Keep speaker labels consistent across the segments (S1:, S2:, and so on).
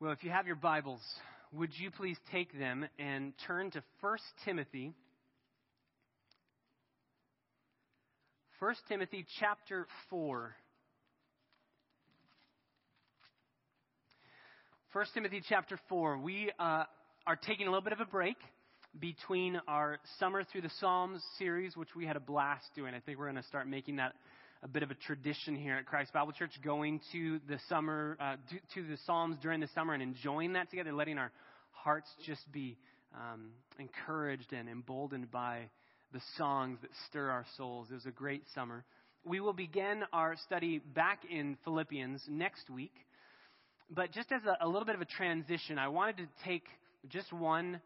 S1: Well, if you have your Bibles, would you please take them and turn to 1 Timothy? 1 Timothy chapter 4. 1 Timothy chapter 4. We uh, are taking a little bit of a break between our Summer Through the Psalms series, which we had a blast doing. I think we're going to start making that a bit of a tradition here at Christ Bible Church, going to the summer, uh, to the Psalms during the summer and enjoying that together, letting our hearts just be um, encouraged and emboldened by the songs that stir our souls. It was a great summer. We will begin our study back in Philippians next week. But just as a, a little bit of a transition, I wanted to take just one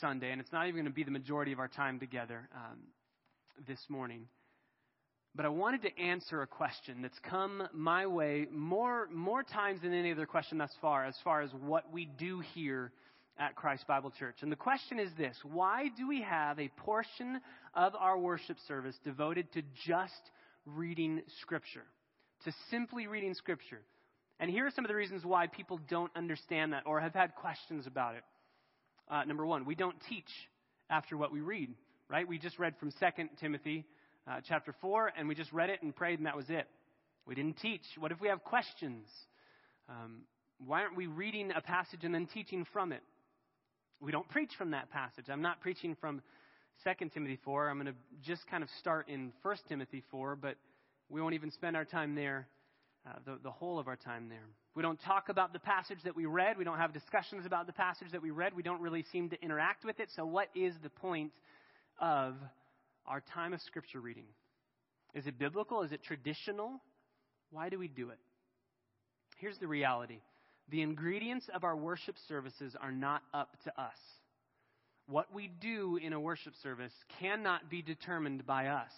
S1: Sunday, and it's not even going to be the majority of our time together um, this morning. But I wanted to answer a question that's come my way more, more times than any other question thus far, as far as what we do here at Christ Bible Church. And the question is this Why do we have a portion of our worship service devoted to just reading Scripture? To simply reading Scripture? And here are some of the reasons why people don't understand that or have had questions about it. Uh, number one, we don't teach after what we read, right? We just read from 2 Timothy uh, chapter 4, and we just read it and prayed, and that was it. We didn't teach. What if we have questions? Um, why aren't we reading a passage and then teaching from it? We don't preach from that passage. I'm not preaching from 2 Timothy 4. I'm going to just kind of start in 1 Timothy 4, but we won't even spend our time there, uh, the, the whole of our time there. We don't talk about the passage that we read. We don't have discussions about the passage that we read. We don't really seem to interact with it. So, what is the point of our time of scripture reading? Is it biblical? Is it traditional? Why do we do it? Here's the reality the ingredients of our worship services are not up to us. What we do in a worship service cannot be determined by us.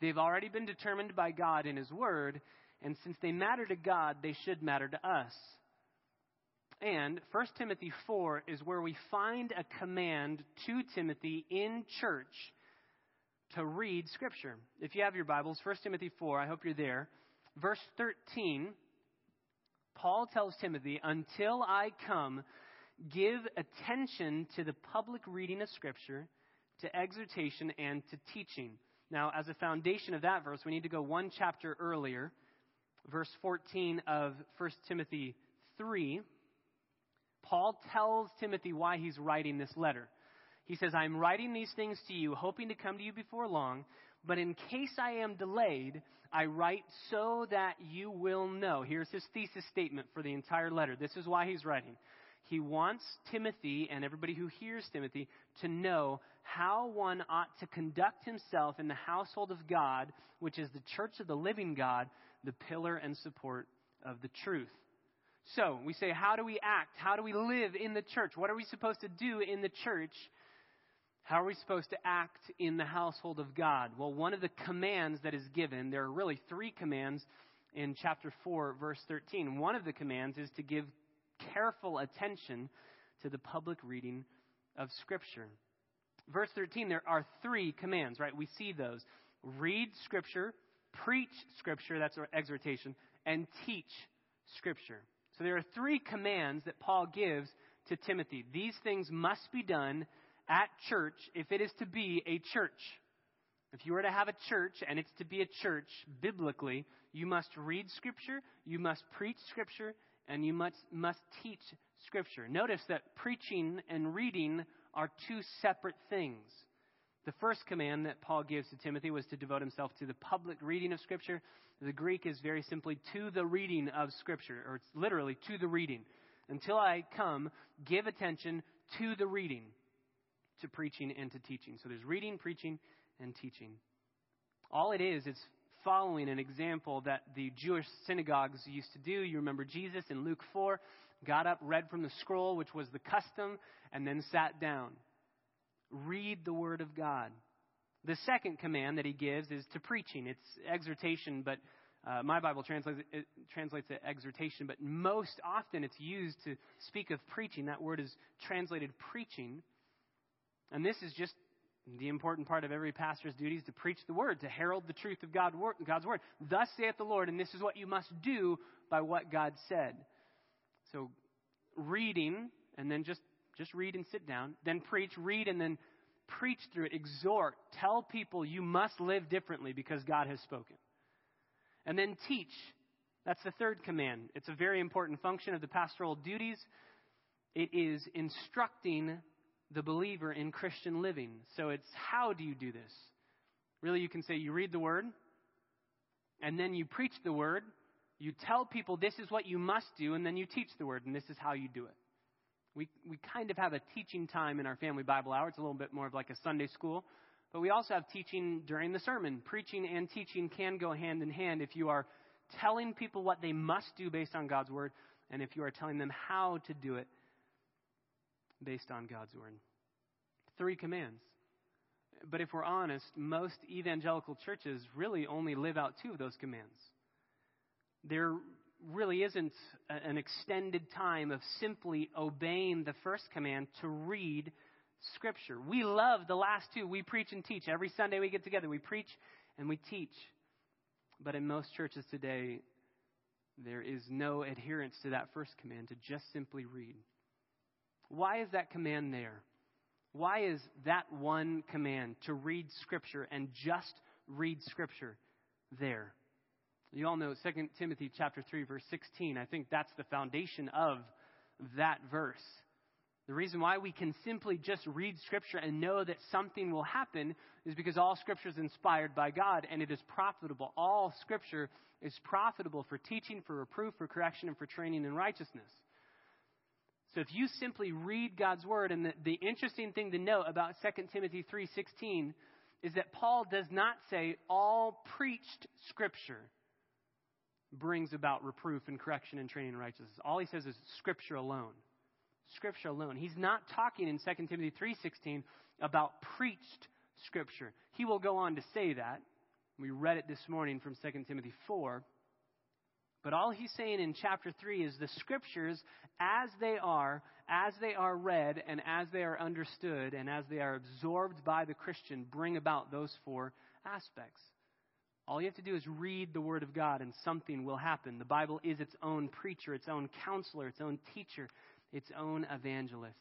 S1: They've already been determined by God in His Word, and since they matter to God, they should matter to us. And 1 Timothy 4 is where we find a command to Timothy in church to read Scripture. If you have your Bibles, 1 Timothy 4, I hope you're there. Verse 13, Paul tells Timothy, Until I come, give attention to the public reading of Scripture, to exhortation, and to teaching. Now, as a foundation of that verse, we need to go one chapter earlier, verse 14 of 1 Timothy 3. Paul tells Timothy why he's writing this letter. He says, I'm writing these things to you, hoping to come to you before long, but in case I am delayed, I write so that you will know. Here's his thesis statement for the entire letter. This is why he's writing. He wants Timothy and everybody who hears Timothy to know how one ought to conduct himself in the household of God, which is the church of the living God, the pillar and support of the truth. So, we say, how do we act? How do we live in the church? What are we supposed to do in the church? How are we supposed to act in the household of God? Well, one of the commands that is given, there are really three commands in chapter 4, verse 13. One of the commands is to give careful attention to the public reading of Scripture. Verse 13, there are three commands, right? We see those. Read Scripture, preach Scripture, that's our exhortation, and teach Scripture. So there are three commands that Paul gives to Timothy. These things must be done at church if it is to be a church. If you are to have a church and it's to be a church biblically, you must read Scripture, you must preach Scripture, and you must, must teach Scripture. Notice that preaching and reading are two separate things. The first command that Paul gives to Timothy was to devote himself to the public reading of Scripture. The Greek is very simply to the reading of Scripture, or it's literally to the reading. Until I come, give attention to the reading to preaching and to teaching. So there's reading, preaching, and teaching. All it is is following an example that the Jewish synagogues used to do. You remember Jesus in Luke 4 got up, read from the scroll, which was the custom, and then sat down. Read the Word of God. The second command that he gives is to preaching. It's exhortation, but uh, my Bible translates it, translates it exhortation, but most often it's used to speak of preaching. That word is translated preaching. And this is just the important part of every pastor's duties to preach the word, to herald the truth of God's word. Thus saith the Lord, and this is what you must do by what God said. So, reading, and then just, just read and sit down. Then preach, read, and then preach through it. Exhort. Tell people you must live differently because God has spoken. And then teach. That's the third command. It's a very important function of the pastoral duties. It is instructing the believer in Christian living. So it's how do you do this? Really, you can say you read the word, and then you preach the word. You tell people this is what you must do, and then you teach the word, and this is how you do it. We, we kind of have a teaching time in our family Bible hour. It's a little bit more of like a Sunday school. But we also have teaching during the sermon. Preaching and teaching can go hand in hand if you are telling people what they must do based on God's word, and if you are telling them how to do it based on God's word. Three commands. But if we're honest, most evangelical churches really only live out two of those commands. There really isn't an extended time of simply obeying the first command to read Scripture. We love the last two. We preach and teach. Every Sunday we get together, we preach and we teach. But in most churches today, there is no adherence to that first command to just simply read. Why is that command there? Why is that one command to read Scripture and just read Scripture there? You all know 2 Timothy chapter 3 verse 16. I think that's the foundation of that verse. The reason why we can simply just read Scripture and know that something will happen is because all Scripture is inspired by God and it is profitable. All Scripture is profitable for teaching, for reproof, for correction, and for training in righteousness. So if you simply read God's word, and the, the interesting thing to note about 2 Timothy 3.16 is that Paul does not say all preached scripture brings about reproof and correction and training in righteousness. All he says is scripture alone. Scripture alone. He's not talking in 2 Timothy 3.16 about preached scripture. He will go on to say that. We read it this morning from 2 Timothy 4. But all he's saying in chapter 3 is the scriptures, as they are, as they are read, and as they are understood, and as they are absorbed by the Christian, bring about those four aspects. All you have to do is read the Word of God, and something will happen. The Bible is its own preacher, its own counselor, its own teacher, its own evangelist.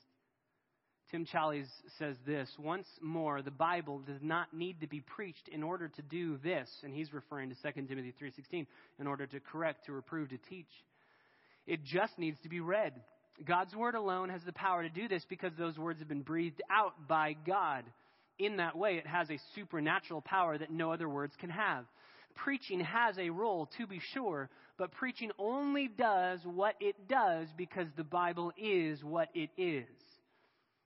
S1: Tim Challies says this Once more, the Bible does not need to be preached in order to do this, and he's referring to 2 Timothy 3.16, in order to correct, to reprove, to teach. It just needs to be read. God's Word alone has the power to do this because those words have been breathed out by God. In that way, it has a supernatural power that no other words can have. Preaching has a role, to be sure, but preaching only does what it does because the Bible is what it is.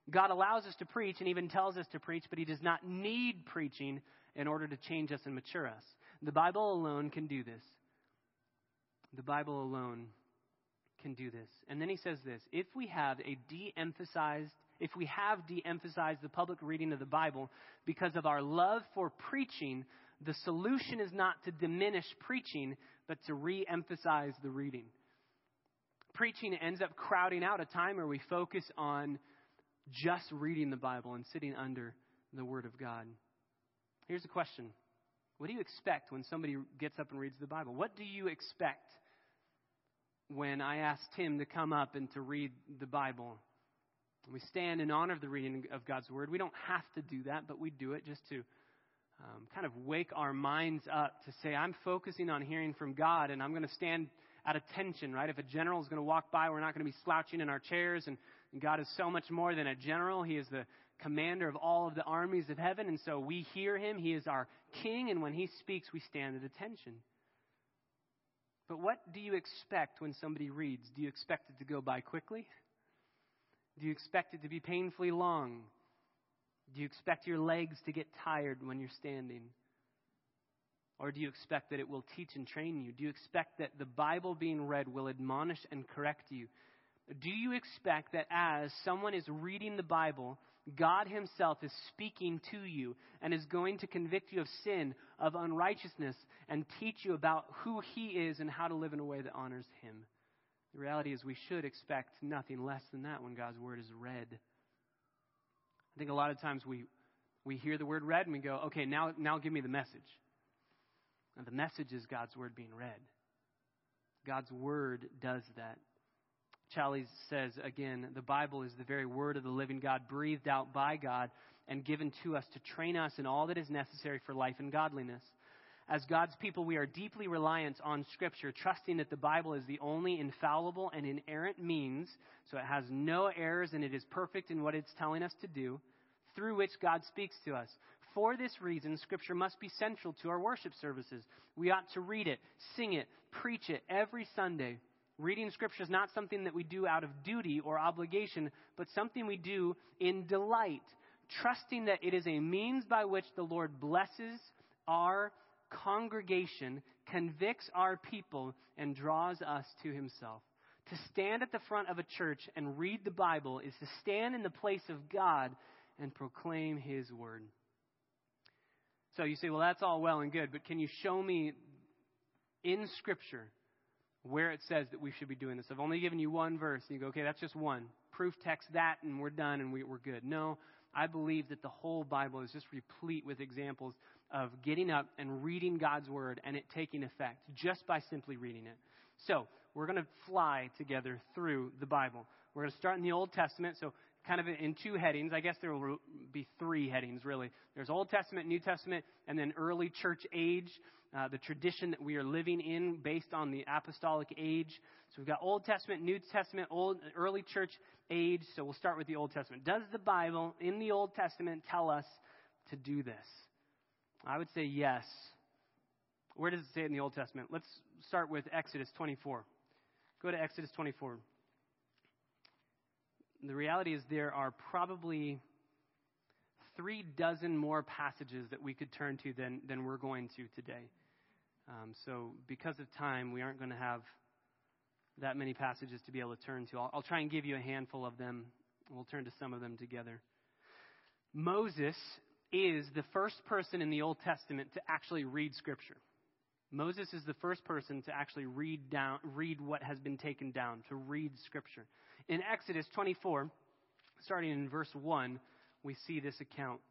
S1: God allows us to preach and even tells us to preach, but He does not need preaching in order to change us and mature us. The Bible alone can do this. The Bible alone can do this. And then he says this if we have a de emphasized, if we have de emphasized the public reading of the Bible because of our love for preaching, the solution is not to diminish preaching, but to re emphasize the reading. Preaching ends up crowding out a time where we focus on just reading the Bible and sitting under the Word of God. Here's a question What do you expect when somebody gets up and reads the Bible? What do you expect when I ask Tim to come up and to read the Bible? We stand in honor of the reading of God's Word. We don't have to do that, but we do it just to um, kind of wake our minds up to say, I'm focusing on hearing from God, and I'm going to stand at attention, right? If a general is going to walk by, we're not going to be slouching in our chairs and God is so much more than a general. He is the commander of all of the armies of heaven, and so we hear him. He is our king, and when he speaks, we stand at attention. But what do you expect when somebody reads? Do you expect it to go by quickly? Do you expect it to be painfully long? Do you expect your legs to get tired when you're standing? Or do you expect that it will teach and train you? Do you expect that the Bible being read will admonish and correct you? Do you expect that as someone is reading the Bible, God Himself is speaking to you and is going to convict you of sin, of unrighteousness, and teach you about who He is and how to live in a way that honors Him? The reality is, we should expect nothing less than that when God's Word is read. I think a lot of times we, we hear the Word read and we go, okay, now, now give me the message. And the message is God's Word being read. God's Word does that. Challies says again, the Bible is the very word of the living God, breathed out by God and given to us to train us in all that is necessary for life and godliness. As God's people, we are deeply reliant on Scripture, trusting that the Bible is the only infallible and inerrant means, so it has no errors and it is perfect in what it's telling us to do, through which God speaks to us. For this reason, Scripture must be central to our worship services. We ought to read it, sing it, preach it every Sunday. Reading Scripture is not something that we do out of duty or obligation, but something we do in delight, trusting that it is a means by which the Lord blesses our congregation, convicts our people, and draws us to himself. To stand at the front of a church and read the Bible is to stand in the place of God and proclaim his word. So you say, well, that's all well and good, but can you show me in Scripture where it says that we should be doing this? I've only given you one verse, and you go, okay, that's just one. Proof text that, and we're done, and we, we're good. No, I believe that the whole Bible is just replete with examples of getting up and reading God's Word and it taking effect just by simply reading it. So, we're going to fly together through the Bible. We're going to start in the Old Testament, so kind of in two headings. I guess there will be three headings, really. There's Old Testament, New Testament, and then early church age, uh, the tradition that we are living in based on the apostolic age. So we've got Old Testament, New Testament, Old, early church age. So we'll start with the Old Testament. Does the Bible in the Old Testament tell us to do this? I would say yes. Where does it say it in the Old Testament? Let's start with Exodus 24. Go to Exodus 24. The reality is there are probably three dozen more passages that we could turn to than, than we're going to today. Um, so, because of time, we aren't going to have that many passages to be able to turn to. I'll, I'll try and give you a handful of them. We'll turn to some of them together. Moses is the first person in the Old Testament to actually read Scripture. Moses is the first person to actually read down, read what has been taken down, to read Scripture. In Exodus 24, starting in verse 1, we see this account.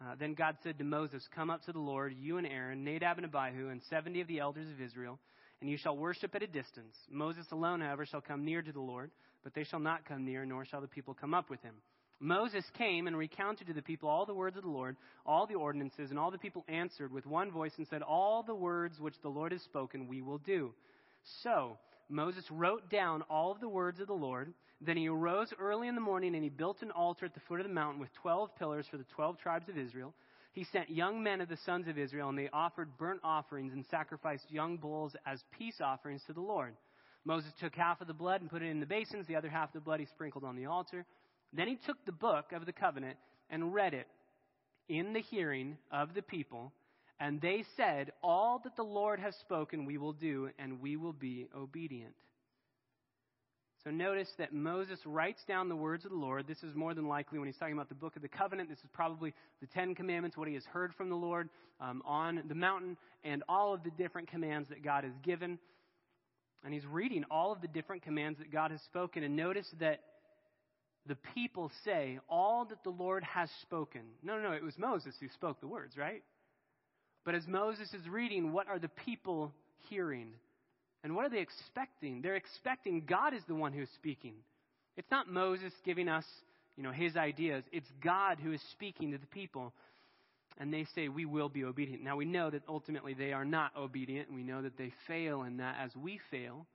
S1: Uh, then God said to Moses, Come up to the Lord, you and Aaron, Nadab and Abihu, and seventy of the elders of Israel, and you shall worship at a distance. Moses alone, however, shall come near to the Lord, but they shall not come near, nor shall the people come up with him. Moses came and recounted to the people all the words of the Lord, all the ordinances, and all the people answered with one voice and said, All the words which the Lord has spoken we will do. So Moses wrote down all of the words of the Lord. Then he arose early in the morning and he built an altar at the foot of the mountain with twelve pillars for the twelve tribes of Israel. He sent young men of the sons of Israel, and they offered burnt offerings and sacrificed young bulls as peace offerings to the Lord. Moses took half of the blood and put it in the basins, the other half of the blood he sprinkled on the altar. Then he took the book of the covenant and read it in the hearing of the people, and they said, All that the Lord has spoken we will do, and we will be obedient. So notice that Moses writes down the words of the Lord. This is more than likely when he's talking about the book of the covenant. This is probably the Ten Commandments, what he has heard from the Lord um, on the mountain, and all of the different commands that God has given. And he's reading all of the different commands that God has spoken. And notice that the people say all that the Lord has spoken. No, no, no, it was Moses who spoke the words, right? But as Moses is reading, what are the people hearing? And what are they expecting? They're expecting God is the one who is speaking. It's not Moses giving us, you know, his ideas. It's God who is speaking to the people. And they say, We will be obedient. Now we know that ultimately they are not obedient. We know that they fail in that as we fail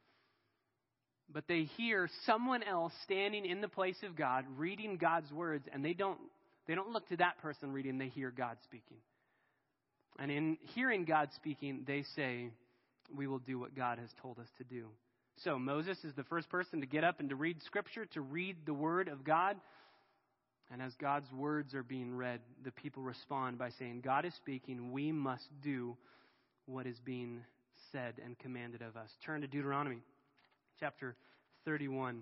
S1: but they hear someone else standing in the place of God reading God's words and they don't they don't look to that person reading they hear God speaking and in hearing God speaking they say we will do what God has told us to do so Moses is the first person to get up and to read scripture to read the word of God and as God's words are being read the people respond by saying God is speaking we must do what is being said and commanded of us turn to Deuteronomy chapter 31.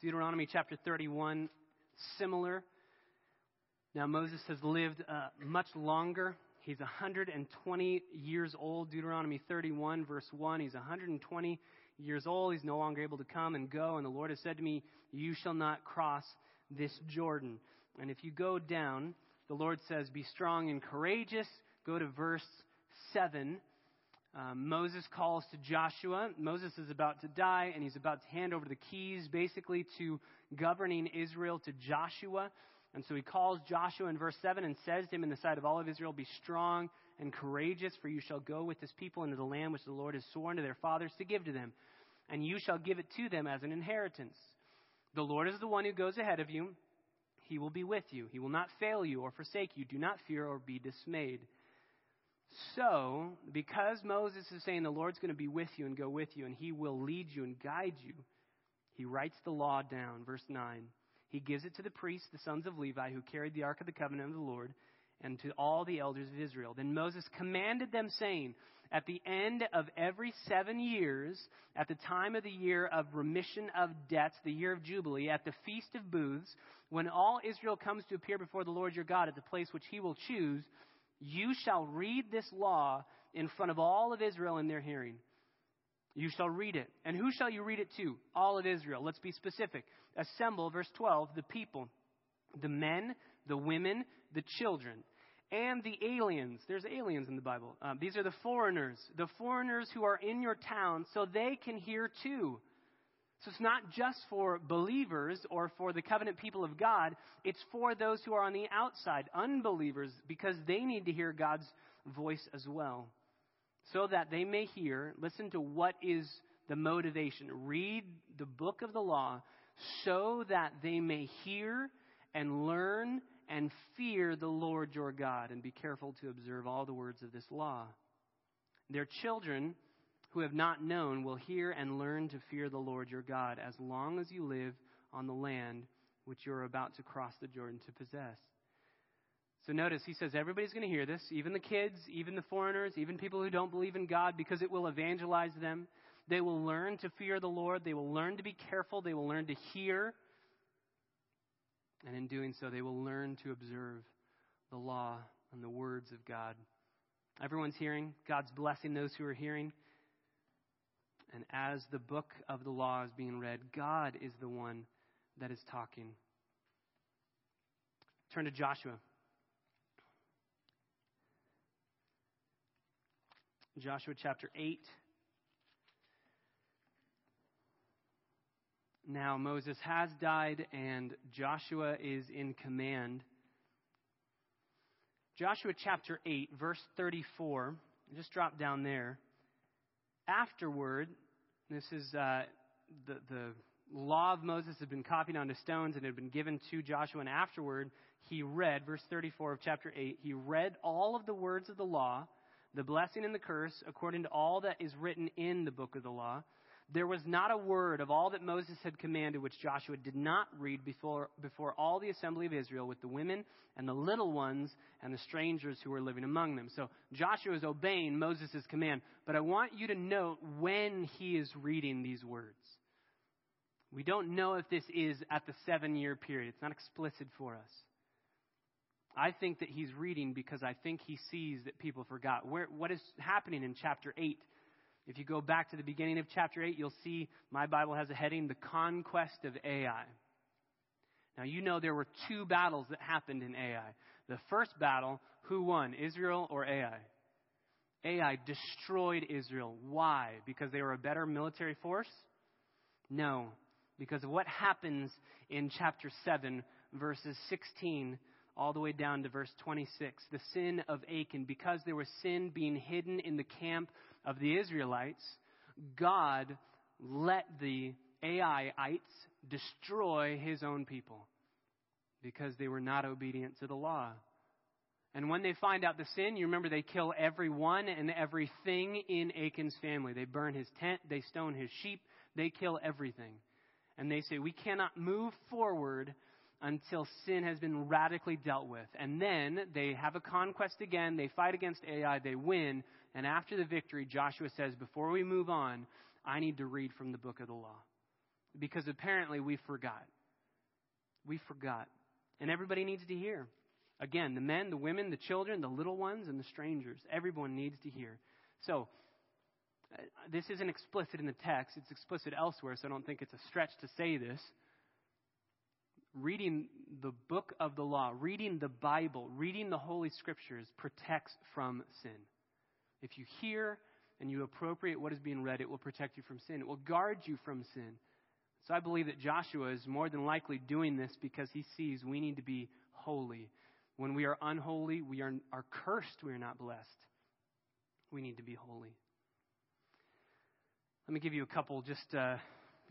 S1: Deuteronomy chapter 31, similar. Now, Moses has lived uh, much longer. He's 120 years old. Deuteronomy 31, verse 1. He's 120 years old. He's no longer able to come and go. And the Lord has said to me, You shall not cross this Jordan. And if you go down, the Lord says, Be strong and courageous. Go to verse 7. Um, Moses calls to Joshua. Moses is about to die, and he's about to hand over the keys, basically, to governing Israel to Joshua. And so he calls Joshua in verse 7 and says to him in the sight of all of Israel, Be strong and courageous, for you shall go with this people into the land which the Lord has sworn to their fathers to give to them, and you shall give it to them as an inheritance. The Lord is the one who goes ahead of you. He will be with you. He will not fail you or forsake you. Do not fear or be dismayed. So, because Moses is saying the Lord's going to be with you and go with you, and he will lead you and guide you, he writes the law down. Verse 9. He gives it to the priests, the sons of Levi, who carried the ark of the covenant of the Lord, and to all the elders of Israel. Then Moses commanded them, saying, At the end of every seven years, at the time of the year of remission of debts, the year of Jubilee, at the feast of booths, when all Israel comes to appear before the Lord your God at the place which he will choose, you shall read this law in front of all of Israel in their hearing. You shall read it. And who shall you read it to? All of Israel. Let's be specific. Assemble, verse 12, the people, the men, the women, the children, and the aliens. There's aliens in the Bible. Um, these are the foreigners, the foreigners who are in your town, so they can hear too. So it's not just for believers or for the covenant people of God, it's for those who are on the outside, unbelievers, because they need to hear God's voice as well. So that they may hear, listen to what is the motivation. Read the book of the law so that they may hear and learn and fear the Lord your God and be careful to observe all the words of this law. Their children who have not known will hear and learn to fear the Lord your God as long as you live on the land which you are about to cross the Jordan to possess. So notice, he says everybody's going to hear this, even the kids, even the foreigners, even people who don't believe in God, because it will evangelize them. They will learn to fear the Lord. They will learn to be careful. They will learn to hear. And in doing so, they will learn to observe the law and the words of God. Everyone's hearing. God's blessing those who are hearing. And as the book of the law is being read, God is the one that is talking. Turn to Joshua. Joshua chapter 8. Now Moses has died and Joshua is in command. Joshua chapter 8, verse 34. Just drop down there. Afterward, this is uh, the, the law of Moses had been copied onto stones and had been given to Joshua. And afterward, he read, verse 34 of chapter 8, he read all of the words of the law, the blessing and the curse, according to all that is written in the book of the law. There was not a word of all that Moses had commanded which Joshua did not read before, before all the assembly of Israel with the women and the little ones and the strangers who were living among them. So Joshua is obeying Moses' command. But I want you to note when he is reading these words. We don't know if this is at the seven year period, it's not explicit for us. I think that he's reading because I think he sees that people forgot. Where, what is happening in chapter 8 if you go back to the beginning of chapter 8, you'll see my Bible has a heading, The Conquest of Ai. Now, you know there were two battles that happened in Ai. The first battle, who won, Israel or Ai? Ai destroyed Israel. Why? Because they were a better military force? No, because of what happens in chapter 7, verses 16 all the way down to verse 26. The sin of Achan. Because there was sin being hidden in the camp of the Israelites, God let the Aiites destroy his own people because they were not obedient to the law. And when they find out the sin, you remember they kill everyone and everything in Achan's family. They burn his tent, they stone his sheep, they kill everything. And they say, We cannot move forward until sin has been radically dealt with. And then they have a conquest again, they fight against Ai, they win, and after the victory, Joshua says, Before we move on, I need to read from the book of the law. Because apparently we forgot. We forgot. And everybody needs to hear. Again, the men, the women, the children, the little ones, and the strangers. Everyone needs to hear. So, uh, this isn't explicit in the text, it's explicit elsewhere, so I don't think it's a stretch to say this. Reading the book of the law, reading the Bible, reading the Holy Scriptures protects from sin. If you hear and you appropriate what is being read, it will protect you from sin. It will guard you from sin. So I believe that Joshua is more than likely doing this because he sees we need to be holy. When we are unholy, we are, are cursed, we are not blessed. We need to be holy. Let me give you a couple just uh,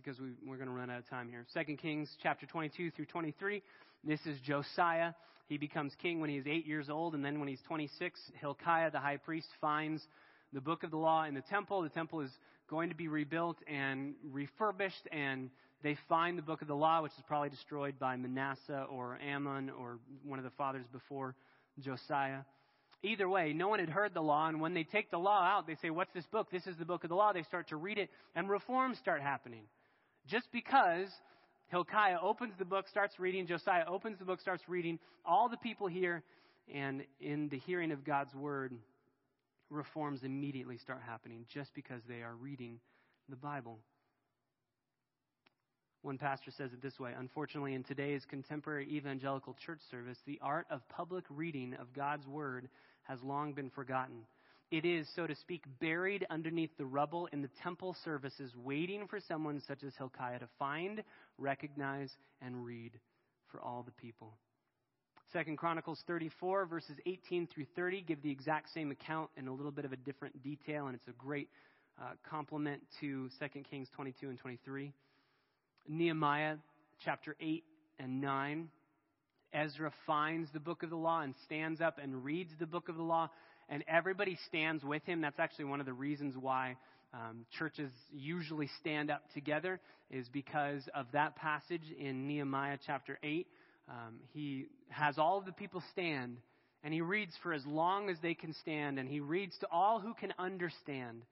S1: because we, we're going to run out of time here. 2 Kings chapter 22 through 23. This is Josiah. He becomes king when he is eight years old, and then when he's 26, Hilkiah, the high priest, finds the book of the law in the temple. The temple is going to be rebuilt and refurbished, and they find the book of the law, which is probably destroyed by Manasseh or Amon or one of the fathers before Josiah. Either way, no one had heard the law, and when they take the law out, they say, What's this book? This is the book of the law. They start to read it, and reforms start happening. Just because Hilkiah opens the book, starts reading, Josiah opens the book, starts reading, all the people hear, and in the hearing of God's word, reforms immediately start happening just because they are reading the Bible. One pastor says it this way Unfortunately, in today's contemporary evangelical church service, the art of public reading of God's Word has long been forgotten. It is, so to speak, buried underneath the rubble in the temple services, waiting for someone such as Hilkiah to find, recognize, and read for all the people. Second Chronicles 34, verses 18 through 30, give the exact same account in a little bit of a different detail, and it's a great uh, complement to 2 Kings 22 and 23. Nehemiah chapter 8 and 9. Ezra finds the book of the law and stands up and reads the book of the law, and everybody stands with him. That's actually one of the reasons why um, churches usually stand up together, is because of that passage in Nehemiah chapter 8 um, he has all of the people stand, and he reads for as long as they can stand, and he reads to all who can understand.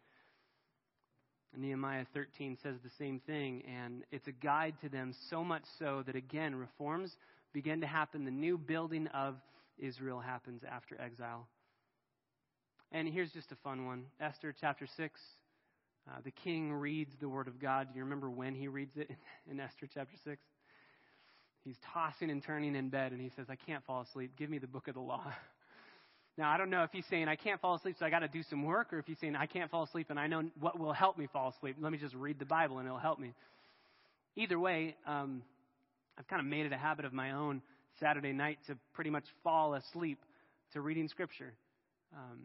S1: And Nehemiah 13 says the same thing, and it's a guide to them, so much so that, again, reforms begin to happen. The new building of Israel happens after exile. And here's just a fun one Esther chapter 6. Uh, the king reads the word of God. Do you remember when he reads it in Esther chapter 6? He's tossing and turning in bed, and he says, I can't fall asleep. Give me the book of the law. Now, I don't know if he's saying, I can't fall asleep, so I got to do some work, or if he's saying, I can't fall asleep, and I know what will help me fall asleep. Let me just read the Bible, and it'll help me. Either way, um, I've kind of made it a habit of my own Saturday night to pretty much fall asleep to reading Scripture. Um,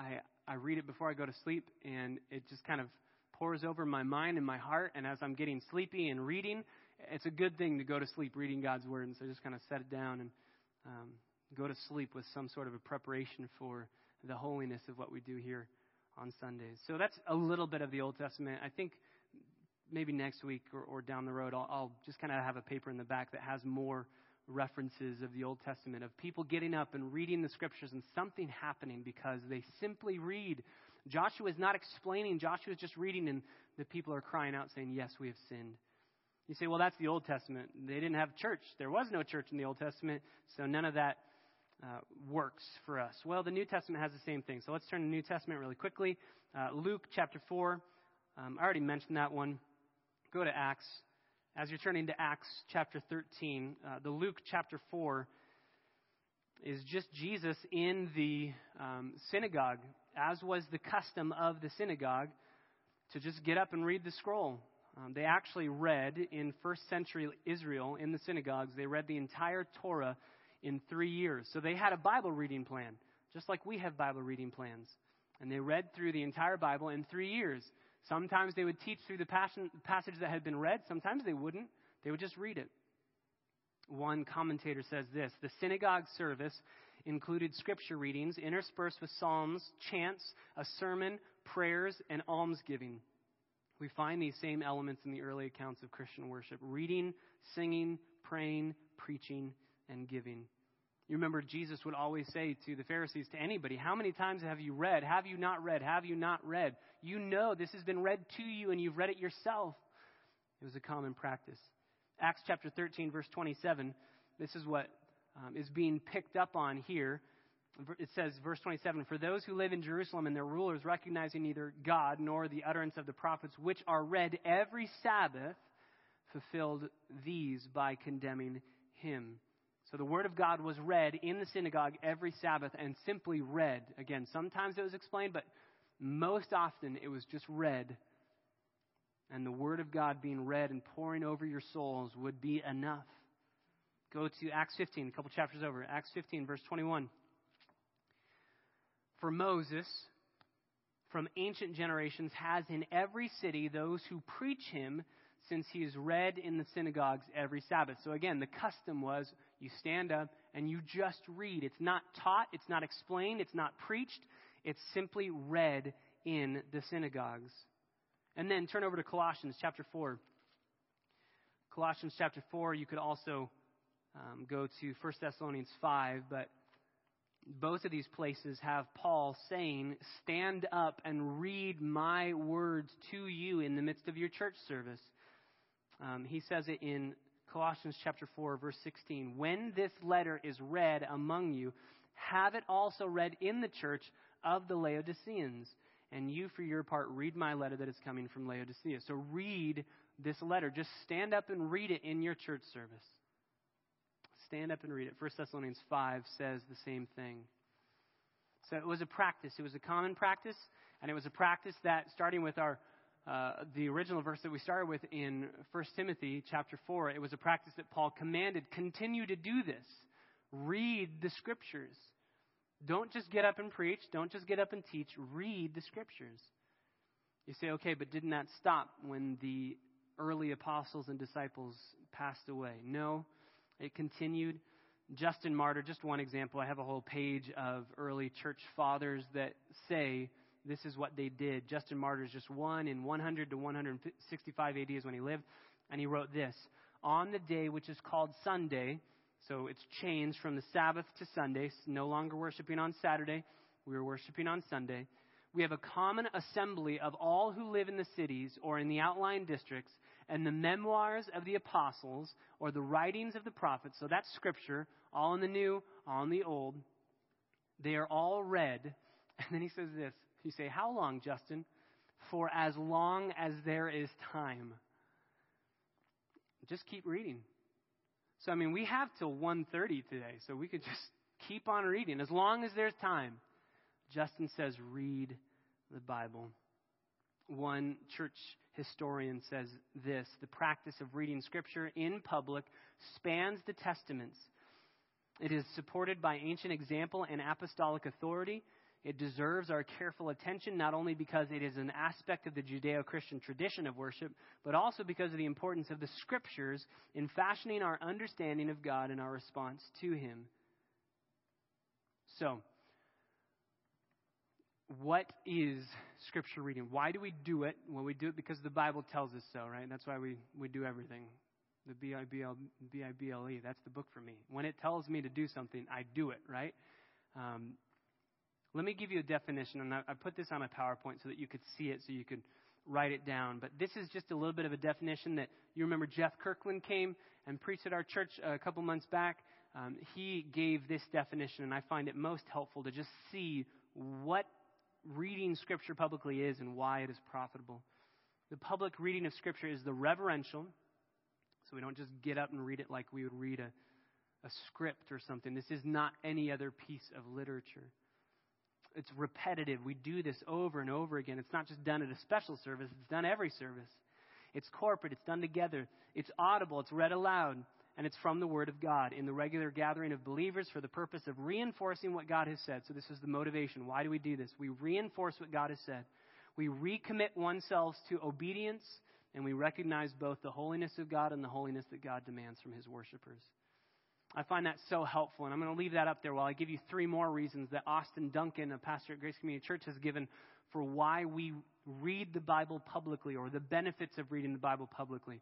S1: I, I read it before I go to sleep, and it just kind of pours over my mind and my heart. And as I'm getting sleepy and reading, it's a good thing to go to sleep reading God's Word. And so just kind of set it down and um, go to sleep with some sort of a preparation for the holiness of what we do here on Sundays. So that's a little bit of the Old Testament. I think maybe next week or, or down the road, I'll, I'll just kind of have a paper in the back that has more references of the Old Testament of people getting up and reading the scriptures and something happening because they simply read. Joshua is not explaining, Joshua is just reading, and the people are crying out saying, Yes, we have sinned. You say, well, that's the Old Testament. They didn't have church. There was no church in the Old Testament, so none of that uh, works for us. Well, the New Testament has the same thing. So let's turn to the New Testament really quickly. Uh, Luke chapter 4. Um, I already mentioned that one. Go to Acts. As you're turning to Acts chapter 13, uh, the Luke chapter 4 is just Jesus in the um, synagogue, as was the custom of the synagogue, to just get up and read the scroll. Um, they actually read in first century Israel in the synagogues, they read the entire Torah in three years. So they had a Bible reading plan, just like we have Bible reading plans. And they read through the entire Bible in three years. Sometimes they would teach through the passage that had been read, sometimes they wouldn't. They would just read it. One commentator says this The synagogue service included scripture readings interspersed with psalms, chants, a sermon, prayers, and almsgiving. We find these same elements in the early accounts of Christian worship reading, singing, praying, preaching, and giving. You remember Jesus would always say to the Pharisees, to anybody, How many times have you read? Have you not read? Have you not read? You know this has been read to you and you've read it yourself. It was a common practice. Acts chapter 13, verse 27, this is what um, is being picked up on here it says, verse 27, For those who live in Jerusalem and their rulers, recognizing neither God nor the utterance of the prophets, which are read every Sabbath, fulfilled these by condemning him. So the word of God was read in the synagogue every Sabbath and simply read. Again, sometimes it was explained, but most often it was just read. And the Word of God being read and pouring over your souls would be enough. Go to Acts 15, a couple chapters over. Acts 15, verse 21. For Moses, from ancient generations, has in every city those who preach him, since he is read in the synagogues every Sabbath. So again, the custom was you stand up and you just read. It's not taught, it's not explained, it's not preached, it's simply read in the synagogues. And then turn over to Colossians chapter 4. Colossians chapter 4, you could also um, go to 1 Thessalonians 5, but both of these places have Paul saying, Stand up and read my words to you in the midst of your church service. Um, he says it in Colossians chapter 4, verse 16. When this letter is read among you, have it also read in the church of the Laodiceans. And you, for your part, read my letter that is coming from Laodicea. So read this letter. Just stand up and read it in your church service. Stand up and read it. 1 Thessalonians 5 says the same thing. So it was a practice. It was a common practice, and it was a practice that, starting with our uh, the original verse that we started with in 1 Timothy chapter 4, it was a practice that Paul commanded continue to do this. Read the scriptures. Don't just get up and preach. Don't just get up and teach. Read the scriptures. You say, okay, but didn't that stop when the early apostles and disciples passed away? No, it continued. Justin Martyr, just one example. I have a whole page of early church fathers that say this is what they did. Justin Martyr is just one in 100 to 165 AD is when he lived, and he wrote this On the day which is called Sunday, so it's changed from the Sabbath to Sunday, no longer worshiping on Saturday, we were worshiping on Sunday. We have a common assembly of all who live in the cities or in the outlying districts and the memoirs of the apostles or the writings of the prophets. So that's scripture, all in the new, all in the old. They are all read. And then he says this. You say, How long, Justin? For as long as there is time. Just keep reading. So I mean, we have till 1:30 today, so we could just keep on reading as long as there's time. Justin says, read the Bible. One church historian says this the practice of reading Scripture in public spans the Testaments. It is supported by ancient example and apostolic authority. It deserves our careful attention not only because it is an aspect of the Judeo Christian tradition of worship, but also because of the importance of the Scriptures in fashioning our understanding of God and our response to Him. So, what is scripture reading? Why do we do it? Well, we do it because the Bible tells us so, right? That's why we, we do everything. The B I B L B I B L E, that's the book for me. When it tells me to do something, I do it, right? Um, let me give you a definition, and I, I put this on a PowerPoint so that you could see it, so you could write it down. But this is just a little bit of a definition that you remember Jeff Kirkland came and preached at our church a couple months back. Um, he gave this definition, and I find it most helpful to just see what reading Scripture publicly is and why it is profitable. The public reading of Scripture is the reverential, so we don't just get up and read it like we would read a, a script or something. This is not any other piece of literature. It's repetitive. We do this over and over again. It's not just done at a special service, it's done every service. It's corporate, it's done together, it's audible, it's read aloud and it's from the Word of God in the regular gathering of believers for the purpose of reinforcing what God has said. So, this is the motivation. Why do we do this? We reinforce what God has said. We recommit oneself to obedience, and we recognize both the holiness of God and the holiness that God demands from His worshipers. I find that so helpful, and I'm going to leave that up there while I give you three more reasons that Austin Duncan, a pastor at Grace Community Church, has given for why we read the Bible publicly or the benefits of reading the Bible publicly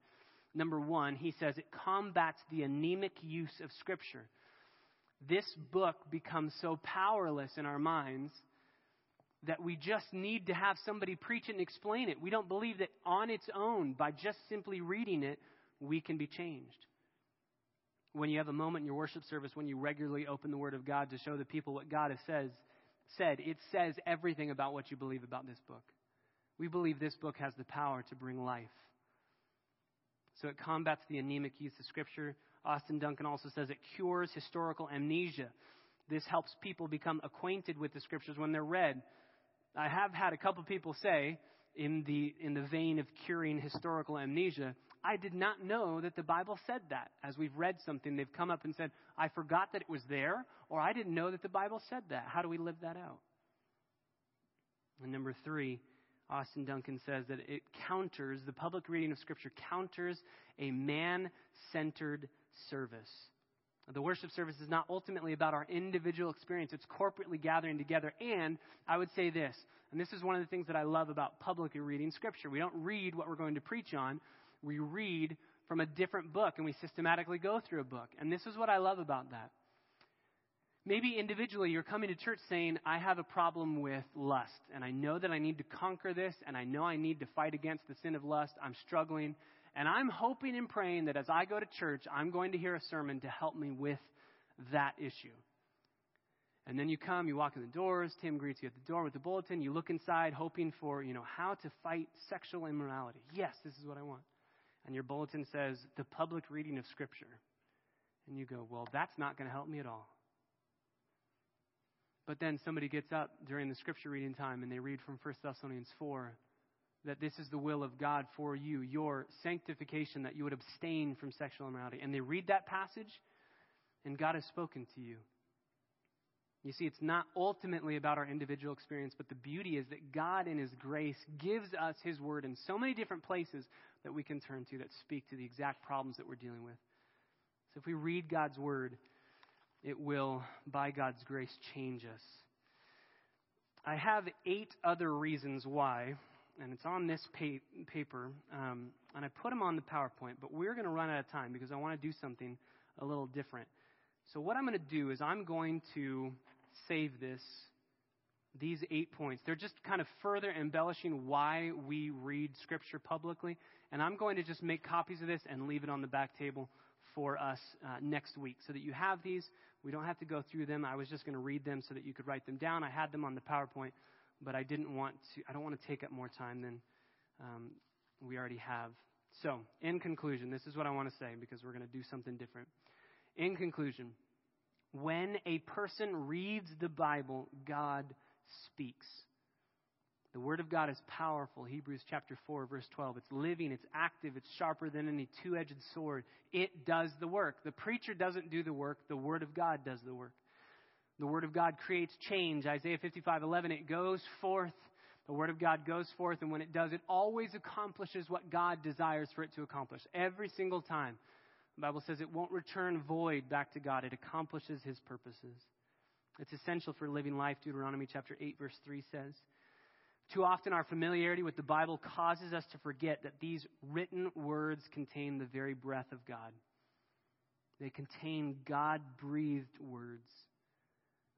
S1: number one, he says it combats the anemic use of Scripture. This book becomes so powerless in our minds that we just need to have somebody preach it and explain it. We don't believe that on its own, by just simply reading it, we can be changed. When you have a moment in your worship service when you regularly open the Word of God to show the people what God has says, said, it says everything about what you believe about this book. We believe this book has the power to bring life. So it combats the anemic use of Scripture. Austin Duncan also says it cures historical amnesia. This helps people become acquainted with the Scriptures when they're read. I have had a couple people say, in the, in the vein of curing historical amnesia, I did not know that the Bible said that. As we've read something, they've come up and said, I forgot that it was there, or I didn't know that the Bible said that. How do we live that out? And number three, Austin Duncan says that it counters, the public reading of Scripture counters a man centered service. The worship service is not ultimately about our individual experience, it's corporately gathering together. And I would say this, and this is one of the things that I love about publicly reading Scripture. We don't read what we're going to preach on, we read from a different book and we systematically go through a book. And this is what I love about that. Maybe individually you're coming to church saying, I have a problem with lust, and I know that I need to conquer this, and I know I need to fight against the sin of lust. I'm struggling. And I'm hoping and praying that as I go to church, I'm going to hear a sermon to help me with that issue. And then you come, you walk in the doors, Tim greets you at the door with the bulletin, you look inside hoping for, you know, how to fight sexual immorality. Yes, this is what I want. And your bulletin says, the public reading of Scripture. And you go, well, that's not going to help me at all. But then somebody gets up during the scripture reading time and they read from 1 Thessalonians 4 that this is the will of God for you, your sanctification, that you would abstain from sexual immorality. And they read that passage and God has spoken to you. You see, it's not ultimately about our individual experience, but the beauty is that God, in His grace, gives us His Word in so many different places that we can turn to that speak to the exact problems that we're dealing with. So if we read God's Word, it will, by God's grace, change us. I have eight other reasons why, and it's on this pa- paper, um, and I put them on the PowerPoint, but we're going to run out of time because I want to do something a little different. So, what I'm going to do is I'm going to save this, these eight points. They're just kind of further embellishing why we read Scripture publicly, and I'm going to just make copies of this and leave it on the back table for us uh, next week so that you have these. We don't have to go through them. I was just going to read them so that you could write them down. I had them on the PowerPoint, but I didn't want to. I don't want to take up more time than um, we already have. So, in conclusion, this is what I want to say because we're going to do something different. In conclusion, when a person reads the Bible, God speaks. The Word of God is powerful. Hebrews chapter 4, verse 12. It's living, it's active, it's sharper than any two edged sword. It does the work. The preacher doesn't do the work, the Word of God does the work. The Word of God creates change. Isaiah 55, 11, it goes forth. The Word of God goes forth, and when it does, it always accomplishes what God desires for it to accomplish. Every single time. The Bible says it won't return void back to God, it accomplishes His purposes. It's essential for living life, Deuteronomy chapter 8, verse 3 says. Too often, our familiarity with the Bible causes us to forget that these written words contain the very breath of God. They contain God breathed words.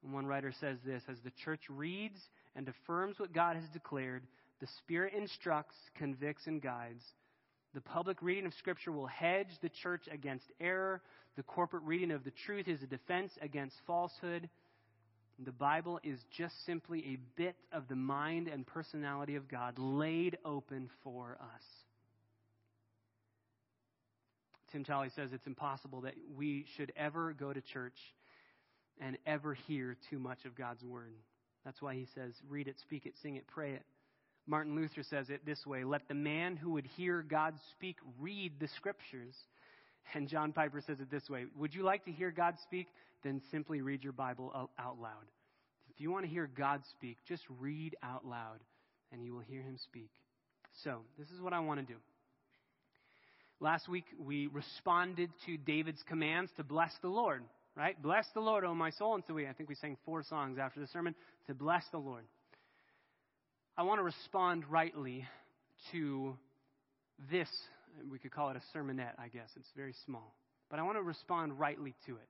S1: And one writer says this As the church reads and affirms what God has declared, the Spirit instructs, convicts, and guides. The public reading of Scripture will hedge the church against error. The corporate reading of the truth is a defense against falsehood. The Bible is just simply a bit of the mind and personality of God laid open for us. Tim Challies says it's impossible that we should ever go to church and ever hear too much of God's Word. That's why he says, read it, speak it, sing it, pray it. Martin Luther says it this way Let the man who would hear God speak read the Scriptures. And John Piper says it this way Would you like to hear God speak? then simply read your Bible out loud. If you want to hear God speak, just read out loud and you will hear him speak. So, this is what I want to do. Last week, we responded to David's commands to bless the Lord, right? Bless the Lord, O my soul. And so we, I think we sang four songs after the sermon to bless the Lord. I want to respond rightly to this. We could call it a sermonette, I guess. It's very small. But I want to respond rightly to it.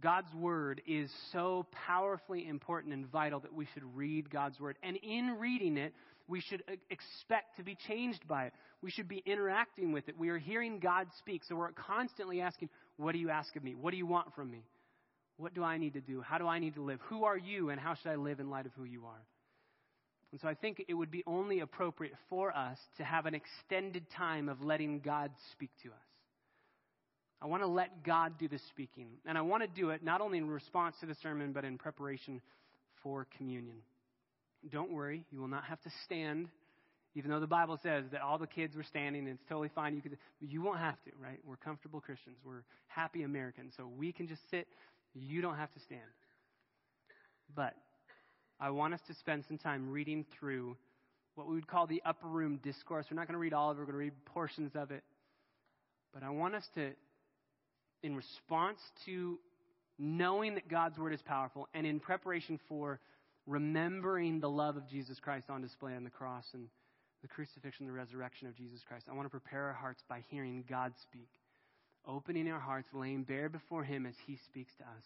S1: God's Word is so powerfully important and vital that we should read God's Word. And in reading it, we should expect to be changed by it. We should be interacting with it. We are hearing God speak, so we're constantly asking, What do you ask of me? What do you want from me? What do I need to do? How do I need to live? Who are you, and how should I live in light of who you are? And so I think it would be only appropriate for us to have an extended time of letting God speak to us. I want to let God do the speaking. And I want to do it not only in response to the sermon, but in preparation for communion. don't worry, you will not have to stand, even though the Bible says that all the kids were standing and it's totally fine. You, could, you won't have to, right? We're comfortable Christians. We're happy Americans. So we can just sit. You don't have to stand. But I want us to spend some time reading through what we would call the upper room discourse. We're not going to read all of it, we're going to read portions of it. But I want us to, in response to knowing that God's word is powerful and in preparation for remembering the love of Jesus Christ on display on the cross and the crucifixion, the resurrection of Jesus Christ, I want to prepare our hearts by hearing God speak, opening our hearts, laying bare before Him as He speaks to us.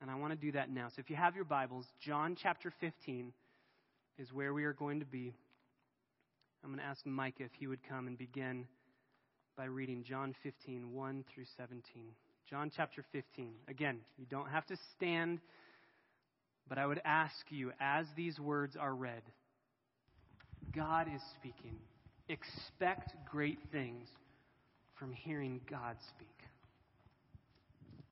S1: And I want to do that now. So if you have your Bibles, John chapter 15 is where we are going to be. I'm going to ask Micah if he would come and begin by reading John 15, 1 through 17. John chapter 15. Again, you don't have to stand, but I would ask you, as these words are read, God is speaking. Expect great things from hearing God speak.